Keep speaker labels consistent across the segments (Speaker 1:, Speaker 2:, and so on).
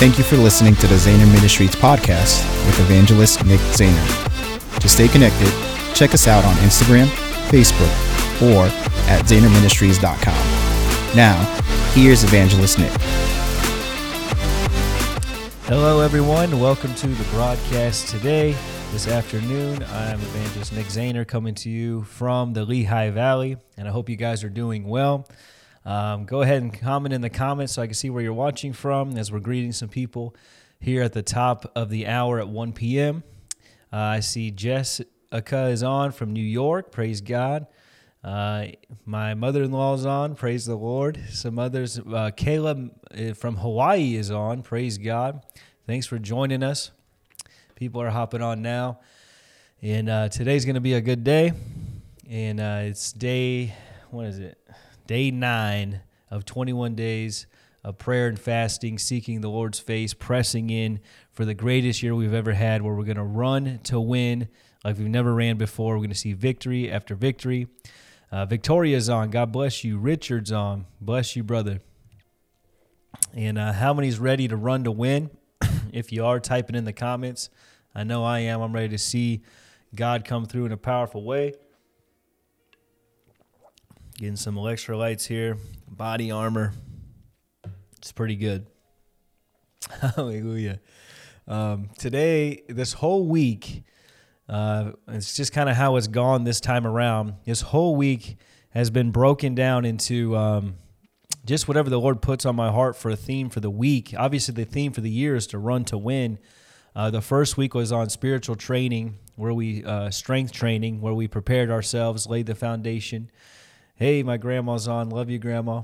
Speaker 1: Thank you for listening to the Zehner Ministries podcast with evangelist Nick Zehner. To stay connected, check us out on Instagram, Facebook, or at ZehnerMinistries.com. Now, here's evangelist Nick.
Speaker 2: Hello, everyone. Welcome to the broadcast today. This afternoon, I'm Evangelist Nick Zehner coming to you from the Lehigh Valley, and I hope you guys are doing well. Um, go ahead and comment in the comments so I can see where you're watching from as we're greeting some people here at the top of the hour at 1 p.m. Uh, I see Jessica is on from New York. Praise God. Uh, my mother-in-law is on. Praise the Lord. Some others. Uh, Caleb uh, from Hawaii is on. Praise God. Thanks for joining us. People are hopping on now. And uh, today's going to be a good day. And uh, it's day, what is it? Day nine of 21 days of prayer and fasting, seeking the Lord's face, pressing in for the greatest year we've ever had, where we're going to run to win like we've never ran before. We're going to see victory after victory. Uh, Victoria's on. God bless you. Richard's on. Bless you, brother. And uh, how many's ready to run to win? if you are, typing in the comments. I know I am. I'm ready to see God come through in a powerful way. Getting some electrolytes here, body armor. It's pretty good. Hallelujah. Um, today, this whole week, uh, it's just kind of how it's gone this time around. This whole week has been broken down into um, just whatever the Lord puts on my heart for a theme for the week. Obviously, the theme for the year is to run to win. Uh, the first week was on spiritual training, where we uh, strength training, where we prepared ourselves, laid the foundation. Hey, my grandma's on. Love you, grandma.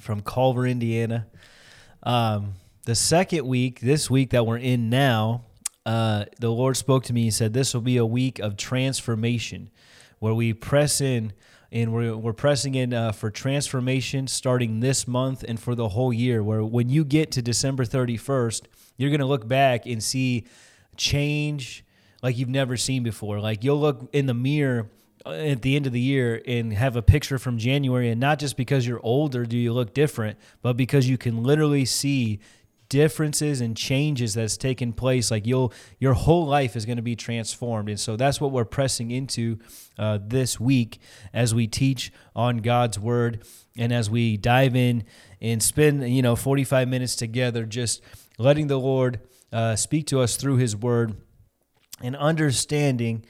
Speaker 2: From Culver, Indiana. Um, the second week, this week that we're in now, uh, the Lord spoke to me. He said, This will be a week of transformation where we press in and we're, we're pressing in uh, for transformation starting this month and for the whole year. Where when you get to December 31st, you're going to look back and see change like you've never seen before. Like you'll look in the mirror at the end of the year and have a picture from January, and not just because you're older do you look different, but because you can literally see differences and changes that's taken place. Like you'll your whole life is going to be transformed. And so that's what we're pressing into uh, this week as we teach on god's word and as we dive in and spend you know 45 minutes together just letting the lord uh, speak to us through his word and understanding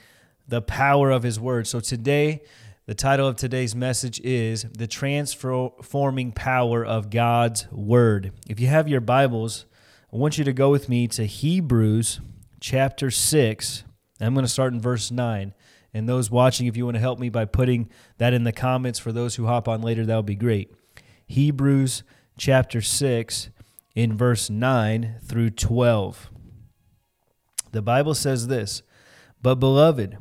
Speaker 2: the power of his word so today the title of today's message is The Transforming Power of God's Word. If you have your Bibles, I want you to go with me to Hebrews chapter 6. I'm going to start in verse 9. And those watching, if you want to help me by putting that in the comments for those who hop on later, that would be great. Hebrews chapter 6, in verse 9 through 12. The Bible says this But, beloved,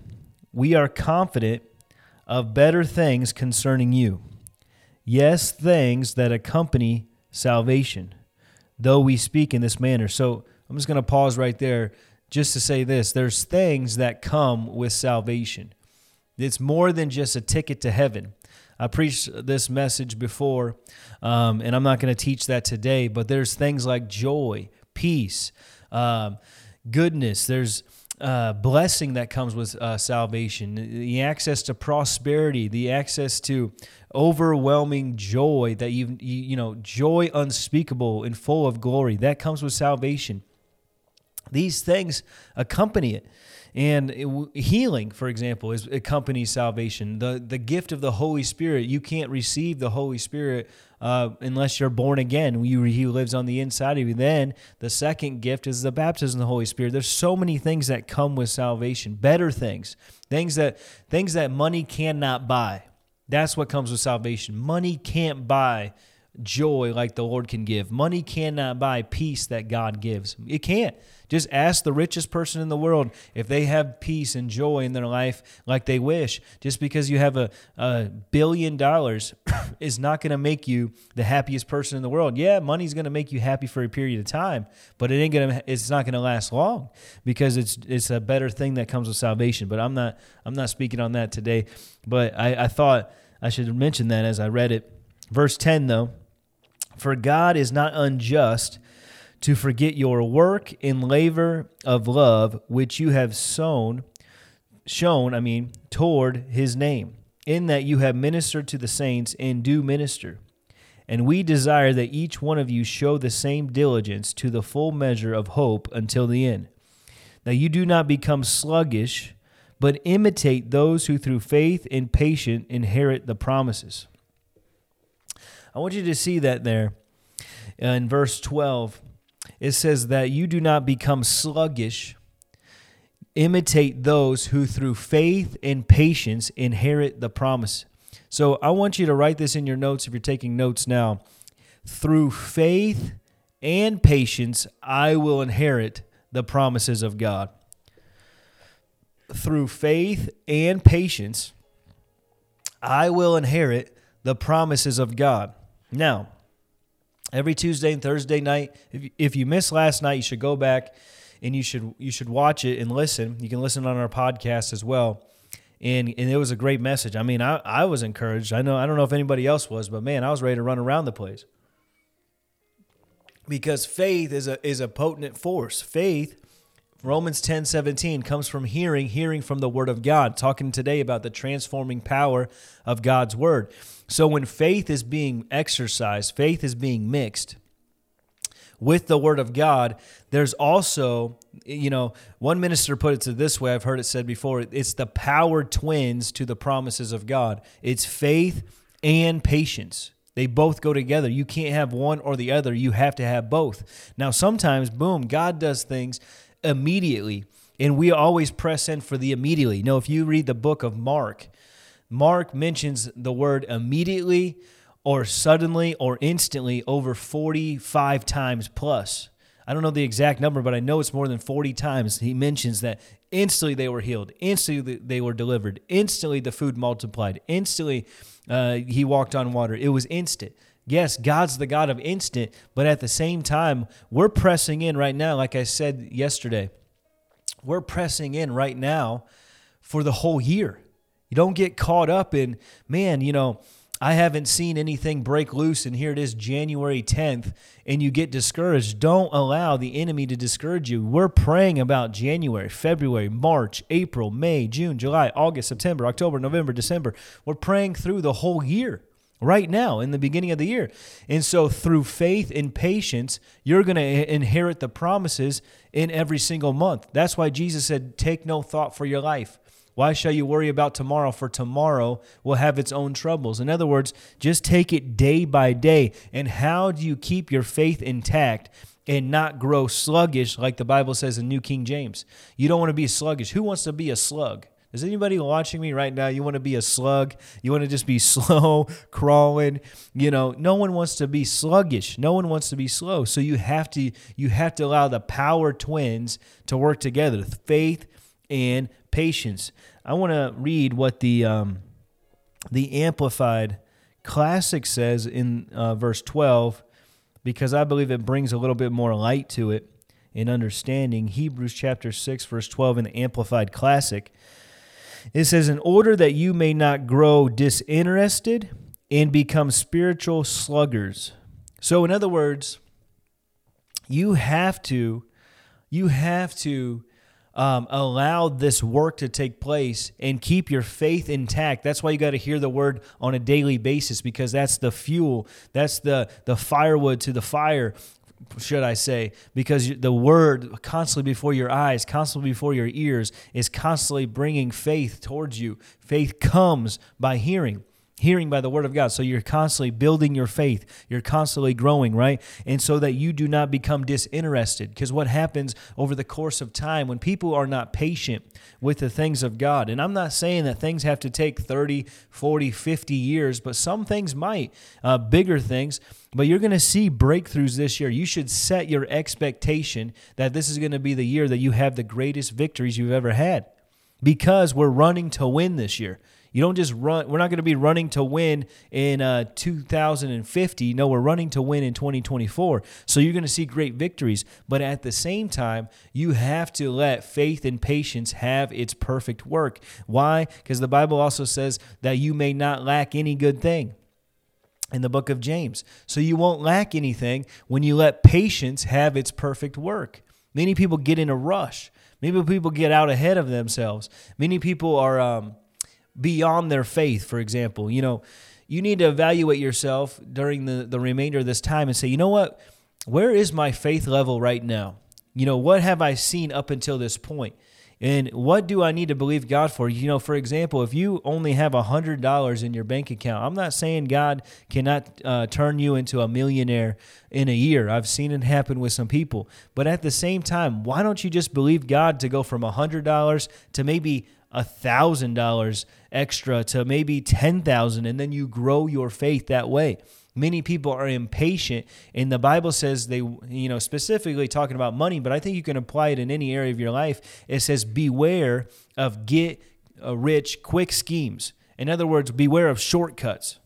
Speaker 2: we are confident of better things concerning you. Yes, things that accompany salvation, though we speak in this manner. So I'm just going to pause right there just to say this there's things that come with salvation. It's more than just a ticket to heaven. I preached this message before, um, and I'm not going to teach that today, but there's things like joy, peace, um, goodness. There's uh, blessing that comes with uh, salvation, the access to prosperity, the access to overwhelming joy that you, you you know joy unspeakable and full of glory that comes with salvation. These things accompany it. And healing, for example, is accompanies salvation. The the gift of the Holy Spirit. You can't receive the Holy Spirit uh, unless you're born again. You, he lives on the inside of you. Then the second gift is the baptism of the Holy Spirit. There's so many things that come with salvation. Better things, things that things that money cannot buy. That's what comes with salvation. Money can't buy joy like the Lord can give. Money cannot buy peace that God gives. It can't. Just ask the richest person in the world if they have peace and joy in their life like they wish. Just because you have a, a billion dollars is not going to make you the happiest person in the world. Yeah, money's going to make you happy for a period of time, but it ain't going to it's not going to last long because it's it's a better thing that comes with salvation. But I'm not I'm not speaking on that today, but I, I thought I should mention that as I read it. Verse 10 though, for God is not unjust to forget your work and labor of love which you have sown shown, I mean, toward his name, in that you have ministered to the saints and do minister. And we desire that each one of you show the same diligence to the full measure of hope until the end. That you do not become sluggish, but imitate those who through faith and patience inherit the promises. I want you to see that there in verse 12. It says that you do not become sluggish, imitate those who through faith and patience inherit the promise. So I want you to write this in your notes if you're taking notes now. Through faith and patience, I will inherit the promises of God. Through faith and patience, I will inherit the promises of God. Now, every Tuesday and Thursday night, if you, if you missed last night, you should go back and you should you should watch it and listen. You can listen on our podcast as well. And and it was a great message. I mean, I, I was encouraged. I know I don't know if anybody else was, but man, I was ready to run around the place. Because faith is a is a potent force. Faith Romans 10 17 comes from hearing, hearing from the Word of God, talking today about the transforming power of God's Word. So when faith is being exercised, faith is being mixed, with the word of God, there's also, you know, one minister put it to this way, I've heard it said before, it's the power twins to the promises of God. It's faith and patience. They both go together. You can't have one or the other. You have to have both. Now, sometimes, boom, God does things immediately, and we always press in for the immediately. You know, if you read the book of Mark, Mark mentions the word immediately or suddenly or instantly over 45 times plus. I don't know the exact number, but I know it's more than 40 times. He mentions that instantly they were healed, instantly they were delivered, instantly the food multiplied, instantly uh, he walked on water. It was instant. Yes, God's the God of instant, but at the same time, we're pressing in right now, like I said yesterday, we're pressing in right now for the whole year. You don't get caught up in, man, you know, I haven't seen anything break loose, and here it is January 10th, and you get discouraged. Don't allow the enemy to discourage you. We're praying about January, February, March, April, May, June, July, August, September, October, November, December. We're praying through the whole year right now in the beginning of the year. And so, through faith and patience, you're going to inherit the promises in every single month. That's why Jesus said, Take no thought for your life. Why shall you worry about tomorrow? For tomorrow will have its own troubles. In other words, just take it day by day. And how do you keep your faith intact and not grow sluggish, like the Bible says in New King James? You don't want to be sluggish. Who wants to be a slug? Is anybody watching me right now? You want to be a slug? You want to just be slow, crawling? You know, no one wants to be sluggish. No one wants to be slow. So you have to you have to allow the power twins to work together. Faith and patience. I want to read what the um, the Amplified Classic says in uh, verse 12 because I believe it brings a little bit more light to it in understanding. Hebrews chapter 6, verse 12 in the Amplified Classic. It says, In order that you may not grow disinterested and become spiritual sluggards. So, in other words, you have to, you have to um, allow this work to take place and keep your faith intact. That's why you got to hear the word on a daily basis because that's the fuel, that's the the firewood to the fire should I say, because the word constantly before your eyes, constantly before your ears, is constantly bringing faith towards you. Faith comes by hearing hearing by the word of God. So you're constantly building your faith. You're constantly growing, right? And so that you do not become disinterested. Because what happens over the course of time when people are not patient with the things of God, and I'm not saying that things have to take 30, 40, 50 years, but some things might, uh, bigger things. But you're going to see breakthroughs this year. You should set your expectation that this is going to be the year that you have the greatest victories you've ever had because we're running to win this year. You don't just run. We're not going to be running to win in uh, 2050. No, we're running to win in 2024. So you're going to see great victories. But at the same time, you have to let faith and patience have its perfect work. Why? Because the Bible also says that you may not lack any good thing. in the book of James. So you won't lack anything when you let patience have its perfect work. Many people get in a rush. Many people get out ahead of themselves. Many people are um, beyond their faith, for example. You know, you need to evaluate yourself during the, the remainder of this time and say, you know what? Where is my faith level right now? You know, what have I seen up until this point? And what do I need to believe God for? You know, for example, if you only have $100 in your bank account, I'm not saying God cannot uh, turn you into a millionaire in a year. I've seen it happen with some people. But at the same time, why don't you just believe God to go from $100 to maybe $1,000 extra to maybe 10,000 and then you grow your faith that way? many people are impatient and the bible says they you know specifically talking about money but i think you can apply it in any area of your life it says beware of get uh, rich quick schemes in other words beware of shortcuts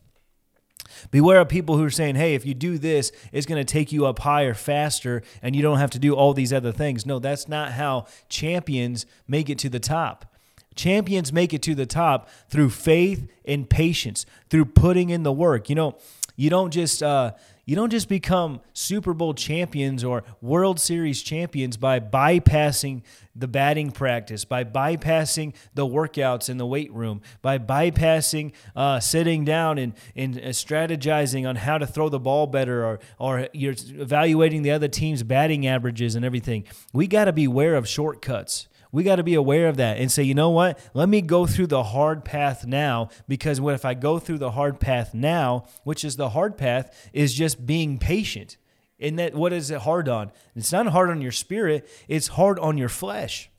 Speaker 2: Beware of people who are saying, hey, if you do this, it's going to take you up higher faster and you don't have to do all these other things. No, that's not how champions make it to the top. Champions make it to the top through faith and patience, through putting in the work. You know, you don't just uh, you don't just become Super Bowl champions or World Series champions by bypassing the batting practice, by bypassing the workouts in the weight room, by bypassing uh, sitting down and, and uh, strategizing on how to throw the ball better, or, or you're evaluating the other team's batting averages and everything. We got to be aware of shortcuts. We got to be aware of that and say, you know what? Let me go through the hard path now because what if I go through the hard path now, which is the hard path, is just being patient. And that what is it hard on? It's not hard on your spirit, it's hard on your flesh.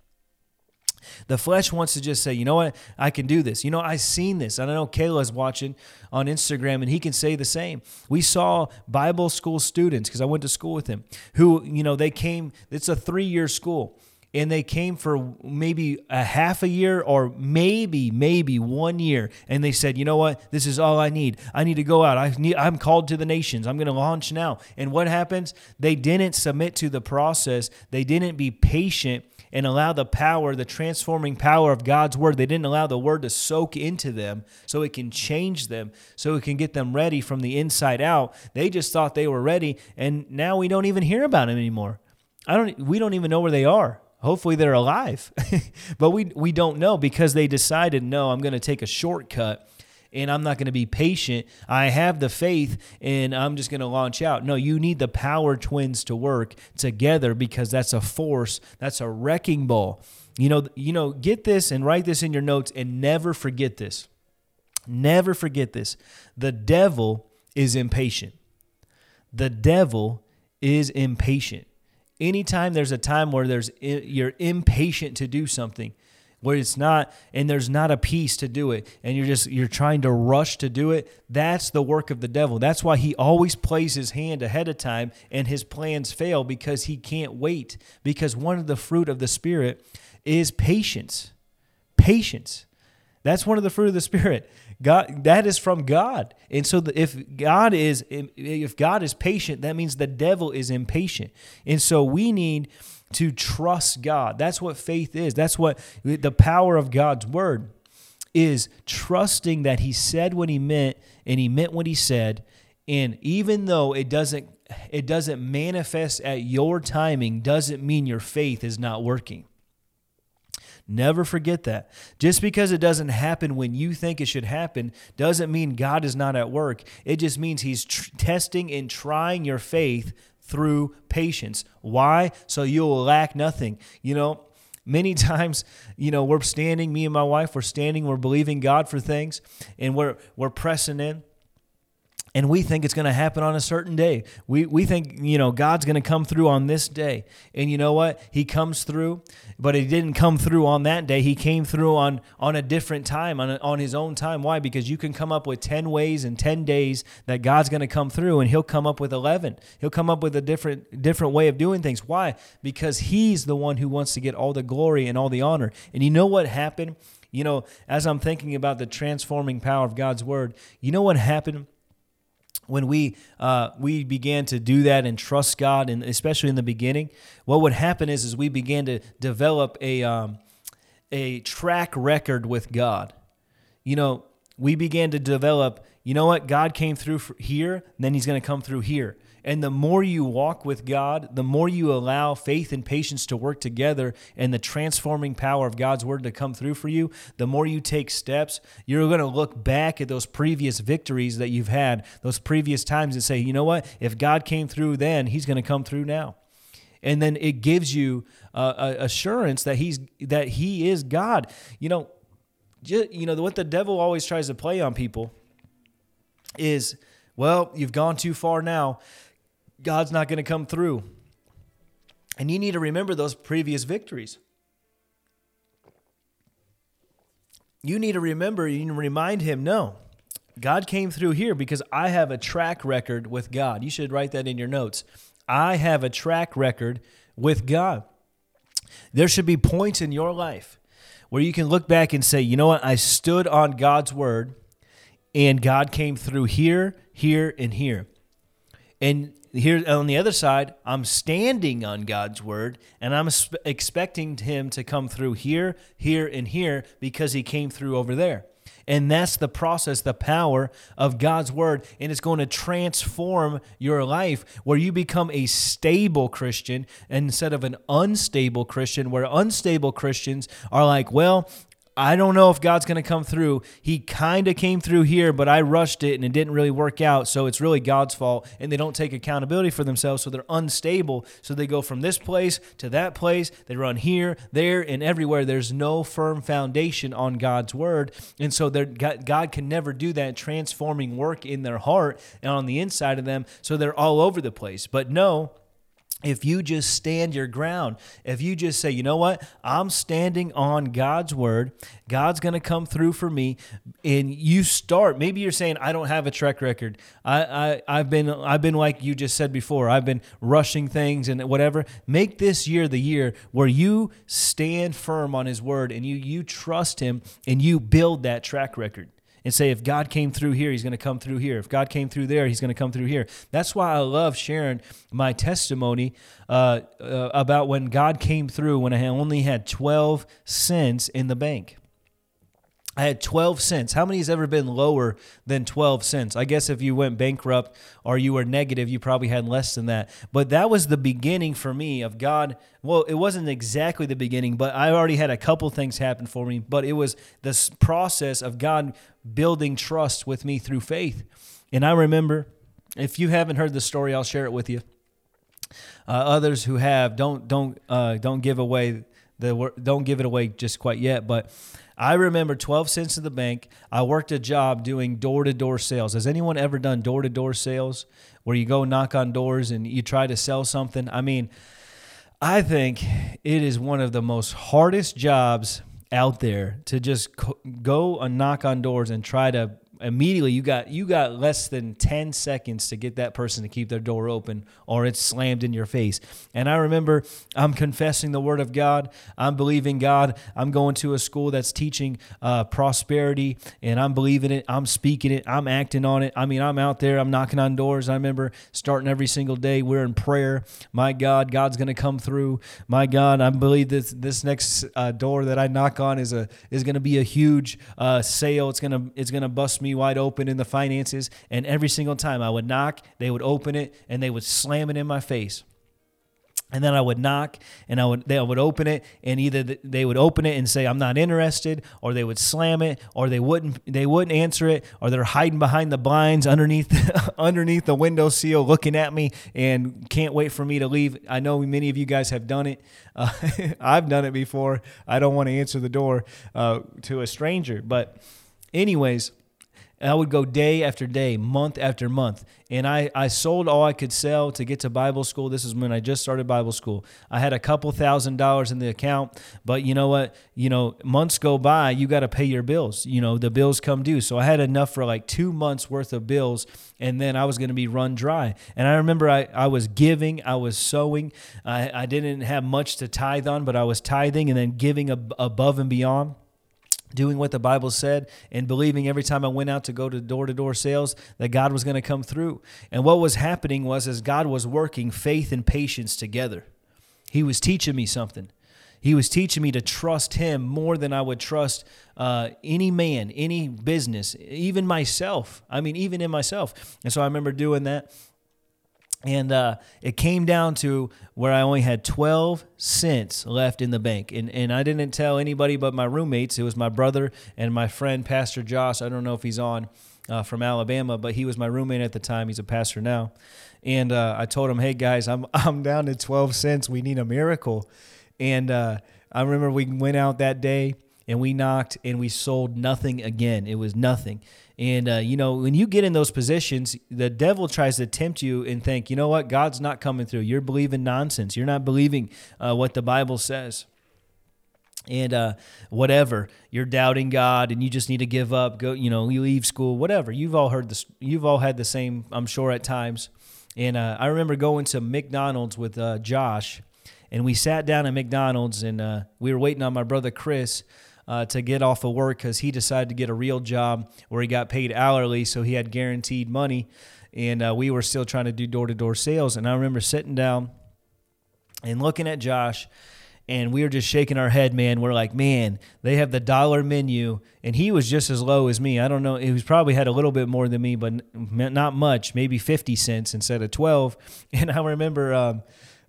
Speaker 2: The flesh wants to just say, you know what, I can do this. You know, I've seen this. And I know Kayla's watching on Instagram and he can say the same. We saw Bible school students, because I went to school with him, who, you know, they came, it's a three year school and they came for maybe a half a year or maybe maybe one year. And they said you know what? This is all i need. I need to go out. I need i'm called to the nations. I'm going to launch now. And what happens? They didn't submit to the process. They didn't be patient and allow the power the transforming power of god's word. They didn't allow the word to soak into them so it can change them so it can get them ready from the inside out. They just thought they were ready and now we don't even hear about them anymore. I don't we don't even know where they are. Hopefully they're alive. but we we don't know because they decided no, I'm going to take a shortcut and I'm not going to be patient. I have the faith and I'm just going to launch out. No, you need the power twins to work together because that's a force, that's a wrecking ball. You know, you know, get this and write this in your notes and never forget this. Never forget this. The devil is impatient. The devil is impatient anytime there's a time where there's you're impatient to do something where it's not and there's not a peace to do it and you're just you're trying to rush to do it that's the work of the devil. That's why he always plays his hand ahead of time and his plans fail because he can't wait. Because one of the fruit of the spirit is patience. Patience that's one of the fruit of the spirit God that is from God. And so the, if God is if God is patient, that means the devil is impatient. And so we need to trust God. That's what faith is. That's what the power of God's word is trusting that he said what he meant and he meant what he said and even though it doesn't it doesn't manifest at your timing doesn't mean your faith is not working. Never forget that. Just because it doesn't happen when you think it should happen doesn't mean God is not at work. It just means He's tr- testing and trying your faith through patience. Why? So you'll lack nothing. You know, many times you know we're standing me and my wife we're standing we're believing god for things and we're we're pressing in and we think it's going to happen on a certain day. We, we think, you know, God's going to come through on this day. And you know what? He comes through, but he didn't come through on that day. He came through on, on a different time, on, a, on his own time. Why? Because you can come up with 10 ways and 10 days that God's going to come through, and he'll come up with 11. He'll come up with a different, different way of doing things. Why? Because he's the one who wants to get all the glory and all the honor. And you know what happened? You know, as I'm thinking about the transforming power of God's word, you know what happened? When we uh, we began to do that and trust God, and especially in the beginning, what would happen is is we began to develop a um, a track record with God. You know, we began to develop you know what? God came through here, then he's going to come through here. And the more you walk with God, the more you allow faith and patience to work together and the transforming power of God's word to come through for you, the more you take steps, you're going to look back at those previous victories that you've had, those previous times, and say, you know what? If God came through then, he's going to come through now and then it gives you uh, assurance that he's that he is God. You know, just, you know what the devil always tries to play on people is, well, you've gone too far now. God's not going to come through. And you need to remember those previous victories. You need to remember, you need to remind him, no, God came through here because I have a track record with God. You should write that in your notes. I have a track record with God. There should be points in your life where you can look back and say, you know what? I stood on God's word and God came through here, here, and here. And here on the other side, I'm standing on God's word and I'm expecting him to come through here, here, and here because he came through over there. And that's the process, the power of God's word. And it's going to transform your life where you become a stable Christian instead of an unstable Christian, where unstable Christians are like, well, I don't know if God's going to come through. He kind of came through here, but I rushed it and it didn't really work out. So it's really God's fault. And they don't take accountability for themselves. So they're unstable. So they go from this place to that place. They run here, there, and everywhere. There's no firm foundation on God's word. And so God can never do that transforming work in their heart and on the inside of them. So they're all over the place. But no, if you just stand your ground, if you just say, you know what, I'm standing on God's word, God's going to come through for me, and you start. Maybe you're saying, I don't have a track record. I, I I've been I've been like you just said before. I've been rushing things and whatever. Make this year the year where you stand firm on His word and you you trust Him and you build that track record and say, if God came through here, he's going to come through here. If God came through there, he's going to come through here. That's why I love sharing my testimony uh, uh, about when God came through when I only had 12 cents in the bank. I had 12 cents. How many has ever been lower than 12 cents? I guess if you went bankrupt or you were negative, you probably had less than that. But that was the beginning for me of God. Well, it wasn't exactly the beginning, but I already had a couple things happen for me. But it was this process of God building trust with me through faith. And I remember, if you haven't heard the story, I'll share it with you. Uh, others who have, don't don't uh, don't give away the don't give it away just quite yet. But I remember 12 cents in the bank. I worked a job doing door to door sales. Has anyone ever done door to door sales where you go knock on doors and you try to sell something? I mean, I think it is one of the most hardest jobs out there to just go and knock on doors and try to immediately you got you got less than 10 seconds to get that person to keep their door open or it's slammed in your face. And i remember i'm confessing the word of god. I'm believing god. I'm going to a school that's teaching uh, prosperity and i'm believing it. I'm speaking it. I'm acting on it. I mean i'm out there. I'm knocking on doors. I remember starting every single day we're in prayer. My god god's going to come through. My god i believe this this next uh, door that i knock on is a is going to be a huge uh, sale. It's going to it's going to bust me me wide open in the finances. And every single time I would knock, they would open it and they would slam it in my face. And then I would knock and I would they would open it and either they would open it and say I'm not interested or they would slam it or they wouldn't they wouldn't answer it or they're hiding behind the blinds underneath underneath the window seal looking at me and can't wait for me to leave. I know many of you guys have done it. Uh, I've done it before. I don't want to answer the door uh, to a stranger, but anyways, and I would go day after day, month after month. And I, I sold all I could sell to get to Bible school. This is when I just started Bible school. I had a couple thousand dollars in the account, but you know what? You know, months go by, you got to pay your bills. You know, the bills come due. So I had enough for like two months worth of bills, and then I was going to be run dry. And I remember I, I was giving, I was sowing. I, I didn't have much to tithe on, but I was tithing and then giving ab- above and beyond doing what the Bible said and believing every time I went out to go to door to door sales that God was going to come through. And what was happening was as God was working faith and patience together, He was teaching me something. He was teaching me to trust Him more than I would trust uh, any man, any business, even myself. I mean, even in myself. And so I remember doing that. And uh, it came down to where I only had 12 cents left in the bank. And, and I didn't tell anybody but my roommates. It was my brother and my friend, Pastor Josh. I don't know if he's on uh, from Alabama, but he was my roommate at the time. He's a pastor now. And uh, I told him, hey, guys, I'm, I'm down to 12 cents. We need a miracle. And uh, I remember we went out that day and we knocked and we sold nothing again. It was nothing. And, uh, you know, when you get in those positions, the devil tries to tempt you and think, you know what, God's not coming through. You're believing nonsense. You're not believing uh, what the Bible says. And uh, whatever you're doubting God, and you just need to give up. Go, you know, you leave school, whatever. You've all heard this. You've all had the same, I'm sure, at times. And uh, I remember going to McDonald's with uh, Josh, and we sat down at McDonald's, and uh, we were waiting on my brother Chris uh, to get off of work because he decided to get a real job where he got paid hourly, so he had guaranteed money. And uh, we were still trying to do door to door sales. And I remember sitting down and looking at Josh, and we were just shaking our head, man. We're like, man, they have the dollar menu, and he was just as low as me. I don't know, he was probably had a little bit more than me, but not much, maybe fifty cents instead of twelve. And I remember um,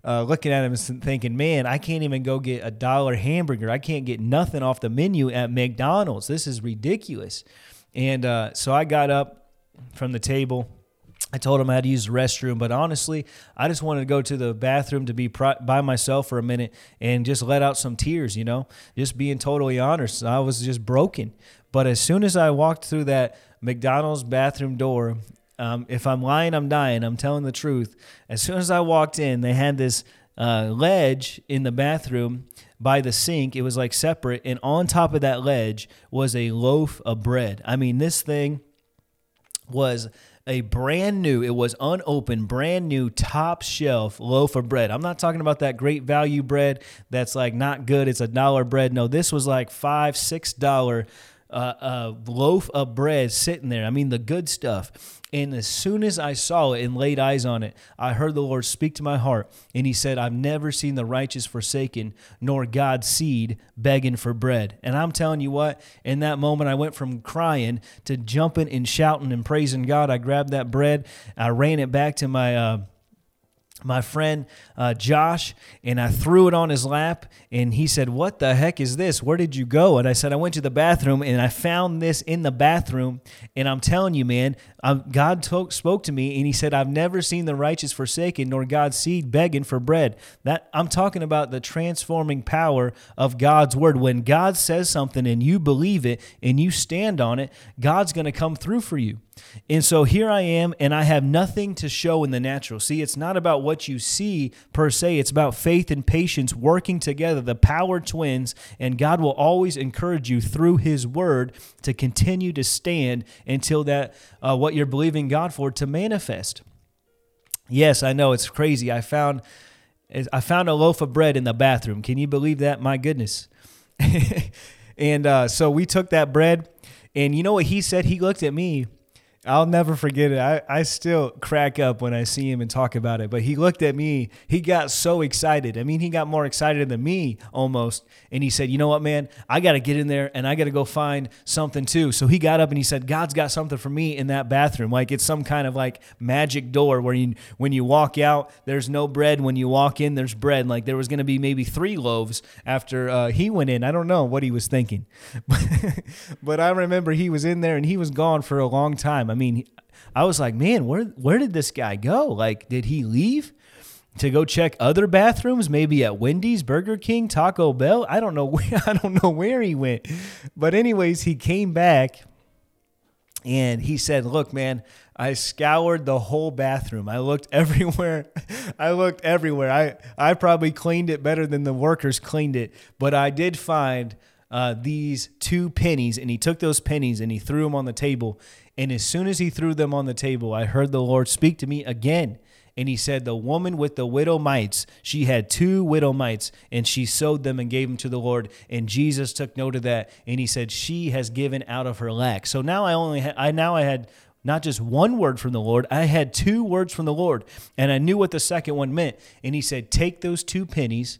Speaker 2: uh, looking at him and thinking, man, I can't even go get a dollar hamburger. I can't get nothing off the menu at McDonald's. This is ridiculous. And uh, so I got up from the table. I told him I had to use the restroom, but honestly, I just wanted to go to the bathroom to be by myself for a minute and just let out some tears, you know, just being totally honest. I was just broken. But as soon as I walked through that McDonald's bathroom door, um, if I'm lying, I'm dying. I'm telling the truth. As soon as I walked in, they had this uh, ledge in the bathroom by the sink. It was like separate, and on top of that ledge was a loaf of bread. I mean, this thing was a brand new, it was unopened, brand new top shelf loaf of bread. I'm not talking about that great value bread that's like not good. It's a dollar bread. No, this was like five, six dollar uh, uh, loaf of bread sitting there. I mean, the good stuff. And as soon as I saw it and laid eyes on it, I heard the Lord speak to my heart. And He said, I've never seen the righteous forsaken, nor God's seed begging for bread. And I'm telling you what, in that moment, I went from crying to jumping and shouting and praising God. I grabbed that bread, I ran it back to my. Uh, my friend uh, Josh, and I threw it on his lap, and he said, "What the heck is this? Where did you go?" And I said, "I went to the bathroom, and I found this in the bathroom." And I'm telling you, man, um, God spoke to me, and He said, "I've never seen the righteous forsaken, nor God's seed begging for bread." That I'm talking about the transforming power of God's word. When God says something and you believe it and you stand on it, God's going to come through for you. And so here I am, and I have nothing to show in the natural. See, it's not about what you see per se, it's about faith and patience working together, the power twins, and God will always encourage you through His word to continue to stand until that uh, what you're believing God for to manifest. Yes, I know it's crazy. I found I found a loaf of bread in the bathroom. Can you believe that? My goodness. and uh, so we took that bread, and you know what he said? He looked at me I'll never forget it. I, I still crack up when I see him and talk about it. But he looked at me. He got so excited. I mean, he got more excited than me almost. And he said, You know what, man? I got to get in there and I got to go find something too. So he got up and he said, God's got something for me in that bathroom. Like it's some kind of like magic door where you, when you walk out, there's no bread. When you walk in, there's bread. Like there was going to be maybe three loaves after uh, he went in. I don't know what he was thinking. but I remember he was in there and he was gone for a long time. I mean, I was like, man, where where did this guy go? Like, did he leave to go check other bathrooms? Maybe at Wendy's, Burger King, Taco Bell. I don't know. Where, I don't know where he went. But anyways, he came back and he said, "Look, man, I scoured the whole bathroom. I looked everywhere. I looked everywhere. I I probably cleaned it better than the workers cleaned it, but I did find." Uh, these two pennies, and he took those pennies and he threw them on the table. And as soon as he threw them on the table, I heard the Lord speak to me again. And he said, The woman with the widow mites, she had two widow mites, and she sowed them and gave them to the Lord. And Jesus took note of that. And he said, She has given out of her lack. So now I only had, I now I had not just one word from the Lord, I had two words from the Lord. And I knew what the second one meant. And he said, Take those two pennies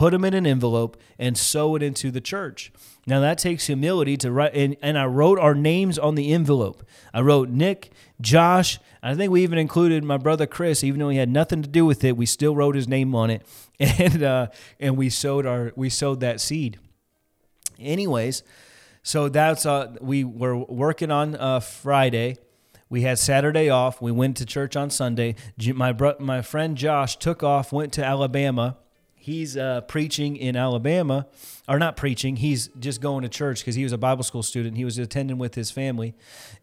Speaker 2: put them in an envelope, and sow it into the church. Now that takes humility to write, and, and I wrote our names on the envelope. I wrote Nick, Josh. I think we even included my brother Chris, even though he had nothing to do with it. We still wrote his name on it, and uh, and we sowed our we sowed that seed. Anyways, so that's uh, we were working on uh, Friday. We had Saturday off. We went to church on Sunday. My bro- my friend Josh took off, went to Alabama. He's uh, preaching in Alabama, or not preaching. He's just going to church because he was a Bible school student. He was attending with his family,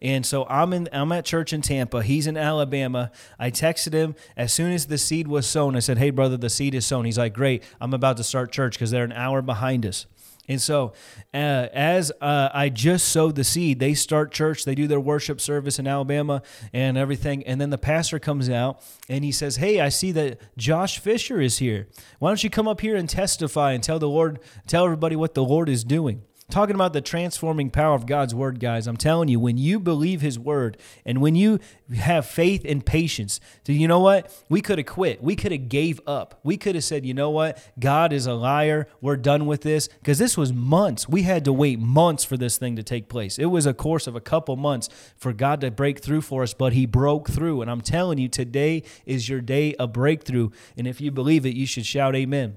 Speaker 2: and so I'm in. I'm at church in Tampa. He's in Alabama. I texted him as soon as the seed was sown. I said, "Hey, brother, the seed is sown." He's like, "Great. I'm about to start church because they're an hour behind us." And so, uh, as uh, I just sowed the seed, they start church, they do their worship service in Alabama and everything. And then the pastor comes out and he says, Hey, I see that Josh Fisher is here. Why don't you come up here and testify and tell the Lord, tell everybody what the Lord is doing? Talking about the transforming power of God's word, guys. I'm telling you, when you believe his word and when you have faith and patience, do you know what? We could have quit. We could have gave up. We could have said, you know what? God is a liar. We're done with this. Because this was months. We had to wait months for this thing to take place. It was a course of a couple months for God to break through for us, but he broke through. And I'm telling you, today is your day of breakthrough. And if you believe it, you should shout amen.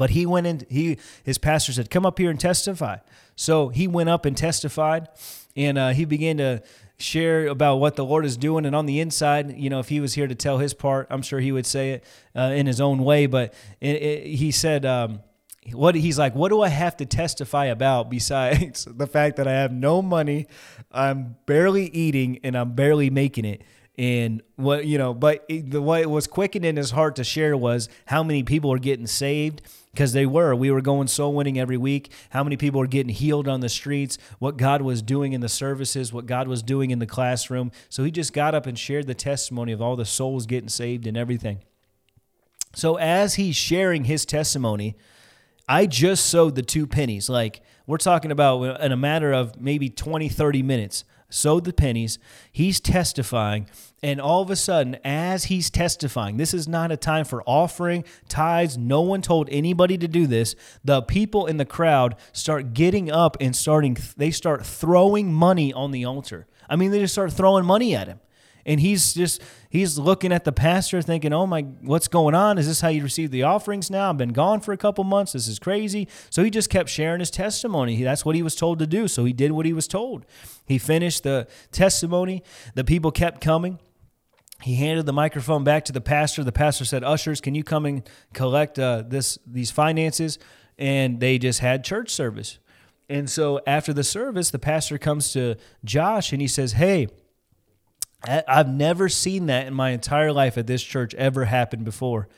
Speaker 2: But he went in, he his pastor said, Come up here and testify. So he went up and testified, and uh, he began to share about what the Lord is doing. And on the inside, you know, if he was here to tell his part, I'm sure he would say it uh, in his own way. But it, it, he said, um, what he's like, what do I have to testify about besides the fact that I have no money, I'm barely eating, and I'm barely making it? And what you know, but the what was quickened in his heart to share was how many people are getting saved because they were. We were going soul winning every week. How many people are getting healed on the streets? What God was doing in the services? What God was doing in the classroom? So he just got up and shared the testimony of all the souls getting saved and everything. So as he's sharing his testimony, I just sowed the two pennies. Like we're talking about in a matter of maybe 20, 30 minutes sowed the pennies. He's testifying. And all of a sudden, as he's testifying, this is not a time for offering, tithes. No one told anybody to do this. The people in the crowd start getting up and starting, they start throwing money on the altar. I mean, they just start throwing money at him and he's just he's looking at the pastor thinking oh my what's going on? Is this how you receive the offerings now? I've been gone for a couple months. This is crazy. So he just kept sharing his testimony. That's what he was told to do. So he did what he was told. He finished the testimony. The people kept coming. He handed the microphone back to the pastor. The pastor said ushers can you come and collect uh, this these finances? And they just had church service. And so after the service the pastor comes to josh and he says hey I've never seen that in my entire life at this church ever happen before.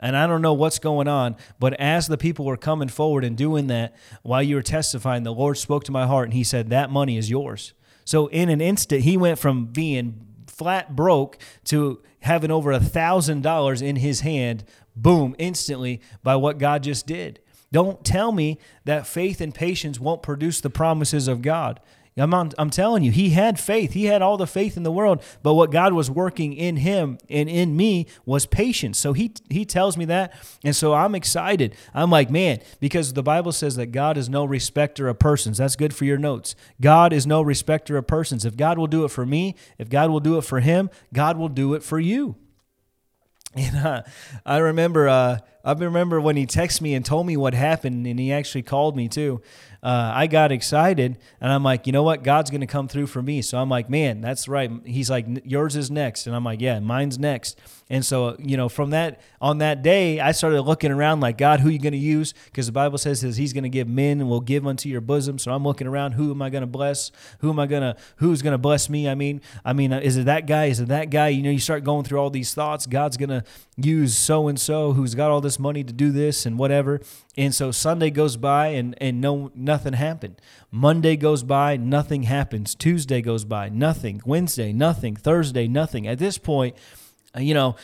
Speaker 2: And I don't know what's going on, but as the people were coming forward and doing that while you were testifying, the Lord spoke to my heart and He said, That money is yours. So in an instant, He went from being flat broke to having over a thousand dollars in his hand, boom, instantly by what God just did. Don't tell me that faith and patience won't produce the promises of God. I'm, I'm telling you, he had faith. He had all the faith in the world, but what God was working in him and in me was patience. So he he tells me that, and so I'm excited. I'm like, man, because the Bible says that God is no respecter of persons. That's good for your notes. God is no respecter of persons. If God will do it for me, if God will do it for him, God will do it for you. And uh, I remember, uh, I remember when he texted me and told me what happened, and he actually called me too uh, I got excited and I'm like, you know what? God's going to come through for me. So I'm like, man, that's right. He's like, yours is next. And I'm like, yeah, mine's next. And so, you know, from that, on that day, I started looking around like, God, who are you going to use? Because the Bible says he's going to give men and will give unto your bosom. So I'm looking around, who am I going to bless? Who am I going to, who's going to bless me? I mean, I mean, is it that guy? Is it that guy? You know, you start going through all these thoughts. God's going to use so and so who's got all this money to do this and whatever. And so Sunday goes by and, and no nothing happened. Monday goes by, nothing happens. Tuesday goes by, nothing. Wednesday, nothing. Thursday, nothing. At this point, you know,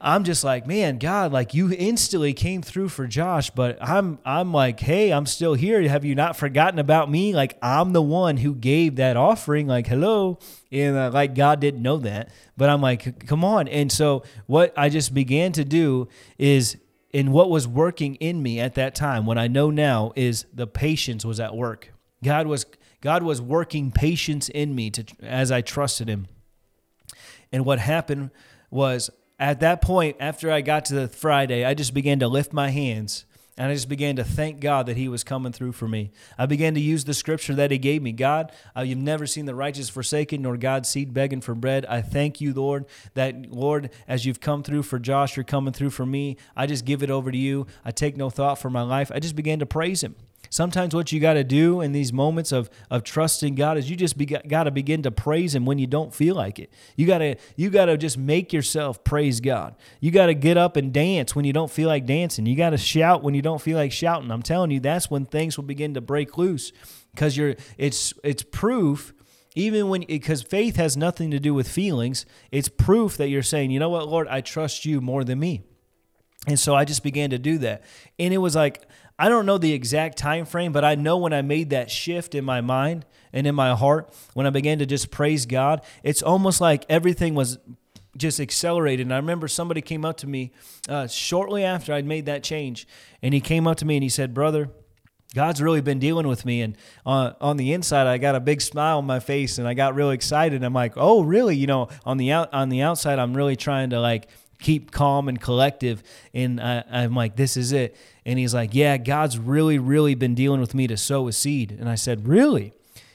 Speaker 2: I'm just like, man, God, like you instantly came through for Josh, but I'm I'm like, hey, I'm still here. Have you not forgotten about me? Like I'm the one who gave that offering. Like, hello, and uh, like God didn't know that, but I'm like, come on. And so what I just began to do is and what was working in me at that time, what I know now is the patience was at work. God was God was working patience in me to as I trusted him. And what happened was at that point after I got to the Friday, I just began to lift my hands and I just began to thank God that He was coming through for me. I began to use the scripture that He gave me. God, uh, you've never seen the righteous forsaken, nor God's seed begging for bread. I thank you, Lord, that, Lord, as you've come through for Josh, you're coming through for me. I just give it over to you. I take no thought for my life. I just began to praise Him. Sometimes what you got to do in these moments of of trusting God is you just got to begin to praise him when you don't feel like it. You got to you got to just make yourself praise God. You got to get up and dance when you don't feel like dancing. You got to shout when you don't feel like shouting. I'm telling you that's when things will begin to break loose cuz you're it's it's proof even when because faith has nothing to do with feelings. It's proof that you're saying, "You know what, Lord, I trust you more than me." And so I just began to do that. And it was like I don't know the exact time frame, but I know when I made that shift in my mind and in my heart, when I began to just praise God, it's almost like everything was just accelerated. And I remember somebody came up to me uh, shortly after I'd made that change, and he came up to me and he said, "Brother." God's really been dealing with me, and uh, on the inside, I got a big smile on my face, and I got really excited. I'm like, "Oh, really?" You know, on the out on the outside, I'm really trying to like keep calm and collective. And I, I'm like, this is it. And he's like, yeah, God's really, really been dealing with me to sow a seed. And I said, really?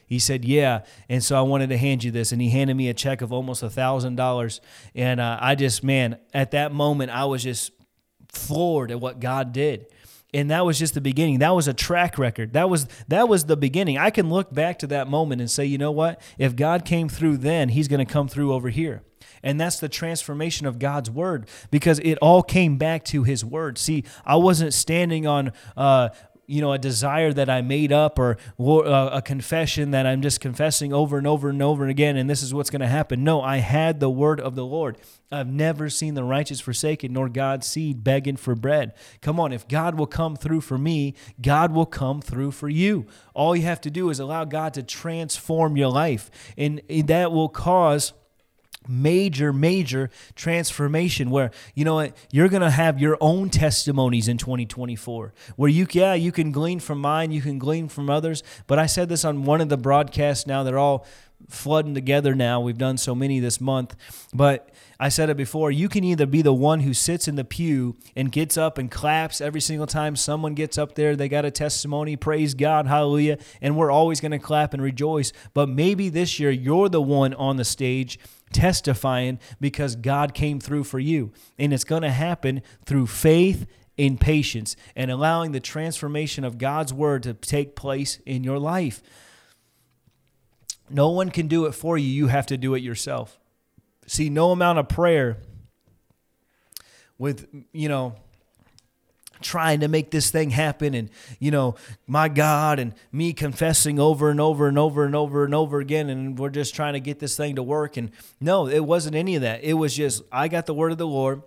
Speaker 2: He said, yeah. And so I wanted to hand you this. And he handed me a check of almost a $1,000. And uh, I just, man, at that moment, I was just floored at what God did and that was just the beginning that was a track record that was that was the beginning i can look back to that moment and say you know what if god came through then he's going to come through over here and that's the transformation of God's word because it all came back to his word. See, I wasn't standing on uh, you know a desire that I made up or uh, a confession that I'm just confessing over and over and over again and this is what's going to happen. No, I had the word of the Lord. I've never seen the righteous forsaken nor God's seed begging for bread. Come on, if God will come through for me, God will come through for you. All you have to do is allow God to transform your life and that will cause major major transformation where you know what, you're going to have your own testimonies in 2024 where you yeah you can glean from mine you can glean from others but i said this on one of the broadcasts now they're all flooding together now we've done so many this month but I said it before, you can either be the one who sits in the pew and gets up and claps every single time someone gets up there, they got a testimony, praise God, hallelujah, and we're always going to clap and rejoice. But maybe this year you're the one on the stage testifying because God came through for you. And it's going to happen through faith in patience and allowing the transformation of God's word to take place in your life. No one can do it for you, you have to do it yourself. See, no amount of prayer with, you know, trying to make this thing happen and you know my god and me confessing over and over and over and over and over again and we're just trying to get this thing to work and no it wasn't any of that it was just i got the word of the lord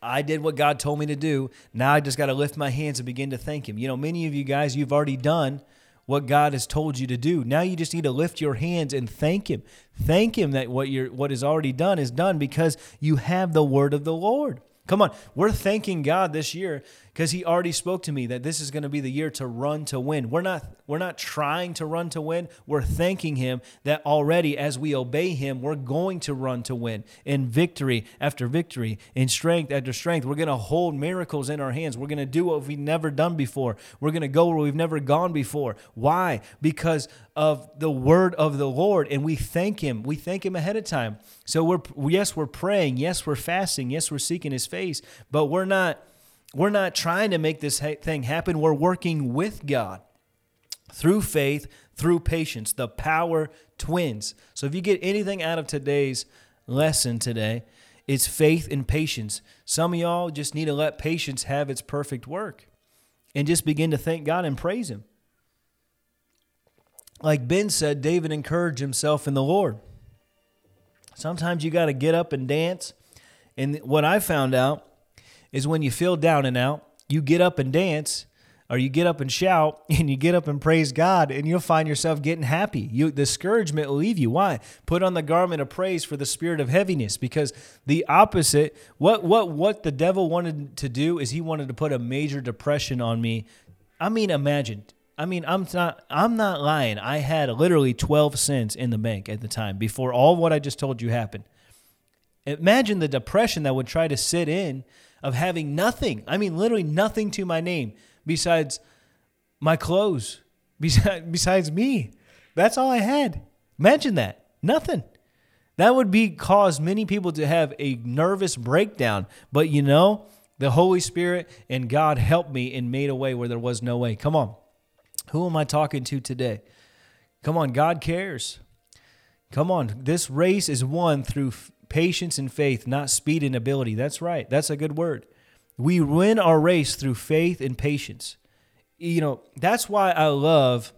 Speaker 2: I did what God told me to do. Now I just got to lift my hands and begin to thank Him. You know, many of you guys, you've already done what God has told you to do. Now you just need to lift your hands and thank Him. Thank Him that what you're what is already done is done because you have the word of the Lord. Come on, we're thanking God this year because he already spoke to me that this is going to be the year to run to win. We're not we're not trying to run to win. We're thanking him that already as we obey him, we're going to run to win in victory after victory, in strength after strength. We're going to hold miracles in our hands. We're going to do what we've never done before. We're going to go where we've never gone before. Why? Because of the word of the Lord and we thank him. We thank him ahead of time. So we're yes, we're praying, yes, we're fasting, yes, we're seeking his face, but we're not we're not trying to make this thing happen. We're working with God through faith, through patience, the power twins. So if you get anything out of today's lesson today, it's faith and patience. Some of y'all just need to let patience have its perfect work and just begin to thank God and praise Him. Like Ben said, David encouraged himself in the Lord. Sometimes you got to get up and dance. And what I found out is when you feel down and out, you get up and dance or you get up and shout and you get up and praise God and you'll find yourself getting happy. You discouragement will leave you. Why? Put on the garment of praise for the spirit of heaviness because the opposite what what what the devil wanted to do is he wanted to put a major depression on me. I mean imagine I mean, I'm not I'm not lying. I had literally 12 cents in the bank at the time before all what I just told you happened. Imagine the depression that would try to sit in of having nothing. I mean, literally nothing to my name besides my clothes, besides, besides me. That's all I had. Imagine that. Nothing. That would be cause many people to have a nervous breakdown. But you know, the Holy Spirit and God helped me and made a way where there was no way. Come on. Who am I talking to today? Come on, God cares. Come on, this race is won through patience and faith, not speed and ability. That's right. That's a good word. We win our race through faith and patience. You know, that's why I love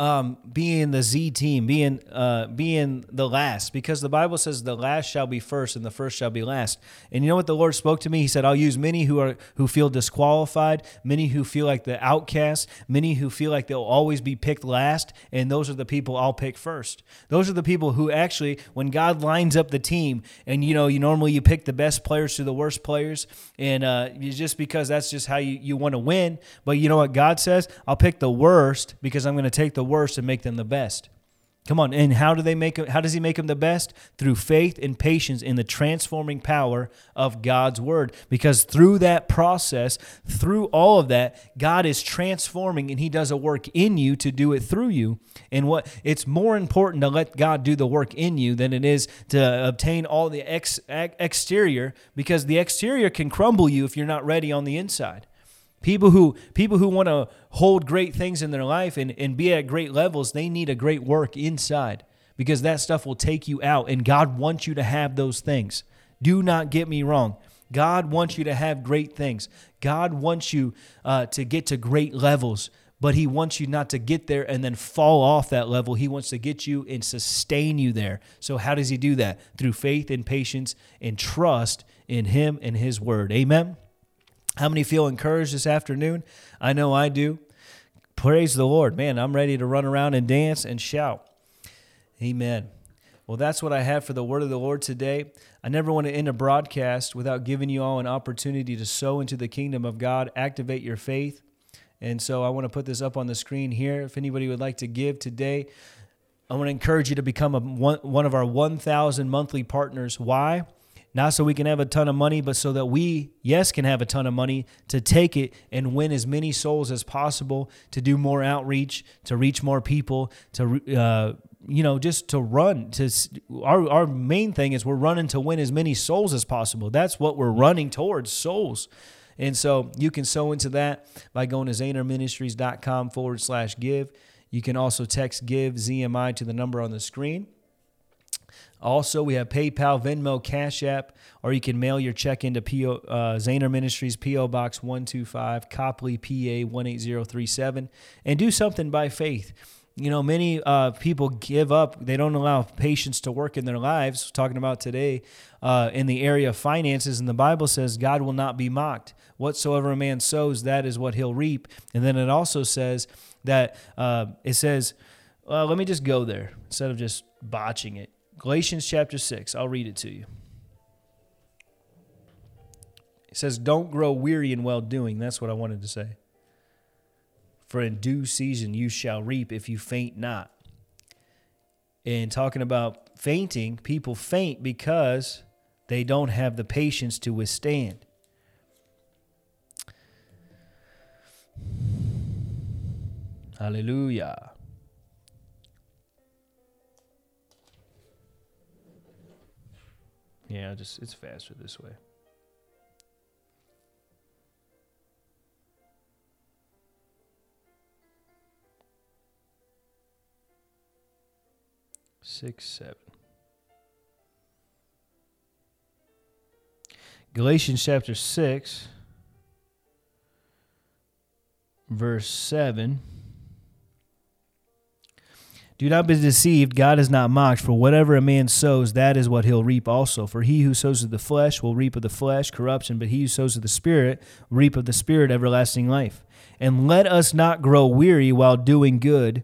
Speaker 2: um, being the Z team, being uh, being the last, because the Bible says the last shall be first and the first shall be last. And you know what the Lord spoke to me? He said, "I'll use many who are who feel disqualified, many who feel like the outcast, many who feel like they'll always be picked last, and those are the people I'll pick first. Those are the people who actually, when God lines up the team, and you know, you normally you pick the best players to the worst players, and uh, just because that's just how you you want to win. But you know what God says? I'll pick the worst because I'm going to take the worst and make them the best. Come on, and how do they make how does he make them the best? Through faith and patience in the transforming power of God's word. Because through that process, through all of that, God is transforming and he does a work in you to do it through you. And what it's more important to let God do the work in you than it is to obtain all the ex, exterior because the exterior can crumble you if you're not ready on the inside. People who people who want to hold great things in their life and, and be at great levels, they need a great work inside because that stuff will take you out. And God wants you to have those things. Do not get me wrong. God wants you to have great things. God wants you uh, to get to great levels, but He wants you not to get there and then fall off that level. He wants to get you and sustain you there. So, how does He do that? Through faith and patience and trust in Him and His Word. Amen. How many feel encouraged this afternoon? I know I do. Praise the Lord. Man, I'm ready to run around and dance and shout. Amen. Well, that's what I have for the word of the Lord today. I never want to end a broadcast without giving you all an opportunity to sow into the kingdom of God, activate your faith. And so I want to put this up on the screen here. If anybody would like to give today, I want to encourage you to become a, one, one of our 1,000 monthly partners. Why? Not so we can have a ton of money, but so that we, yes, can have a ton of money to take it and win as many souls as possible, to do more outreach, to reach more people, to, uh, you know, just to run. To our our main thing is we're running to win as many souls as possible. That's what we're running towards, souls. And so you can sow into that by going to zehnerministries.com forward slash give. You can also text give ZMI to the number on the screen. Also, we have PayPal, Venmo, Cash App, or you can mail your check into PO, uh, Zehner Ministries, P.O. Box 125, Coplay, PA 18037, and do something by faith. You know, many uh, people give up. They don't allow patience to work in their lives. Talking about today uh, in the area of finances, and the Bible says God will not be mocked. Whatsoever a man sows, that is what he'll reap. And then it also says that uh, it says, let me just go there instead of just botching it. Galatians chapter 6. I'll read it to you. It says, Don't grow weary in well doing. That's what I wanted to say. For in due season you shall reap if you faint not. And talking about fainting, people faint because they don't have the patience to withstand. Hallelujah. Yeah, just it's faster this way. Six, seven. Galatians chapter 6, verse 7. Do not be deceived. God is not mocked. For whatever a man sows, that is what he'll reap also. For he who sows of the flesh will reap of the flesh corruption, but he who sows of the Spirit reap of the Spirit everlasting life. And let us not grow weary while doing good.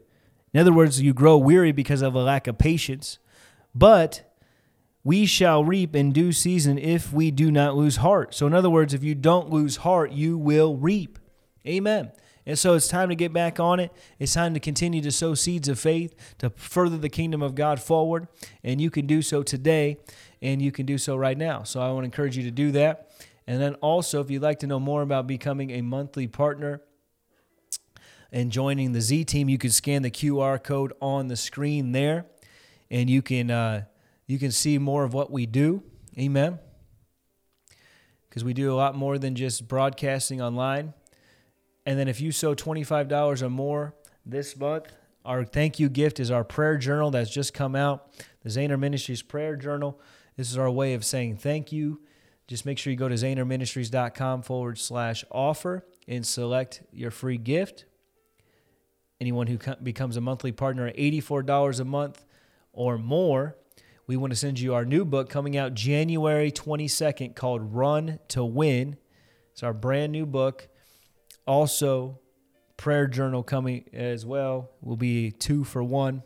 Speaker 2: In other words, you grow weary because of a lack of patience. But we shall reap in due season if we do not lose heart. So, in other words, if you don't lose heart, you will reap. Amen. And so it's time to get back on it. It's time to continue to sow seeds of faith to further the kingdom of God forward. And you can do so today and you can do so right now. So I want to encourage you to do that. And then also, if you'd like to know more about becoming a monthly partner and joining the Z team, you can scan the QR code on the screen there and you can, uh, you can see more of what we do. Amen. Because we do a lot more than just broadcasting online. And then if you sow $25 or more this month, our thank you gift is our prayer journal that's just come out, the Zehner Ministries prayer journal. This is our way of saying thank you. Just make sure you go to zehnerministries.com forward slash offer and select your free gift. Anyone who becomes a monthly partner at $84 a month or more, we want to send you our new book coming out January 22nd called Run to Win. It's our brand new book also, prayer journal coming as well will be two for one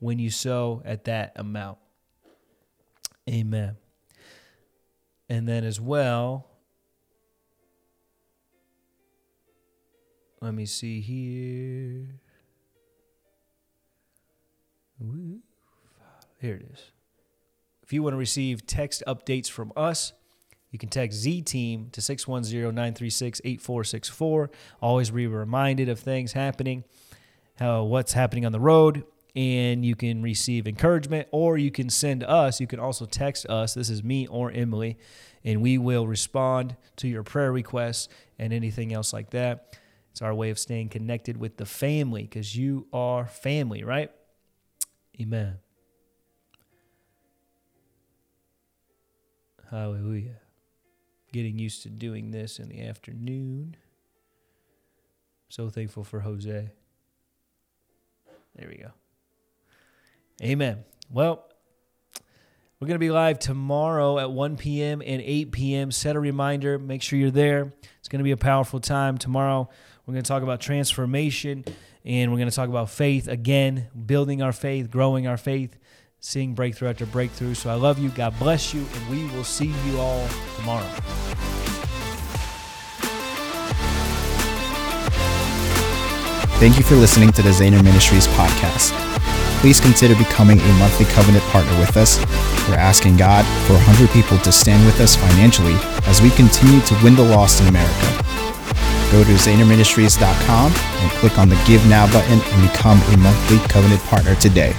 Speaker 2: when you sow at that amount. Amen. And then as well, let me see here. Here it is. If you want to receive text updates from us, you can text Z Team to 610 936 8464. Always be reminded of things happening, how, what's happening on the road, and you can receive encouragement or you can send us. You can also text us. This is me or Emily, and we will respond to your prayer requests and anything else like that. It's our way of staying connected with the family because you are family, right? Amen. Hallelujah getting used to doing this in the afternoon. So thankful for Jose. There we go. Amen. Well, we're going to be live tomorrow at 1 p.m. and 8 p.m. Set a reminder. Make sure you're there. It's going to be a powerful time. Tomorrow, we're going to talk about transformation and we're going to talk about faith again, building our faith, growing our faith seeing breakthrough after breakthrough. So I love you. God bless you. And we will see you all tomorrow.
Speaker 1: Thank you for listening to the Zehner Ministries podcast. Please consider becoming a monthly covenant partner with us. We're asking God for 100 people to stand with us financially as we continue to win the lost in America. Go to zehnerministries.com and click on the Give Now button and become a monthly covenant partner today.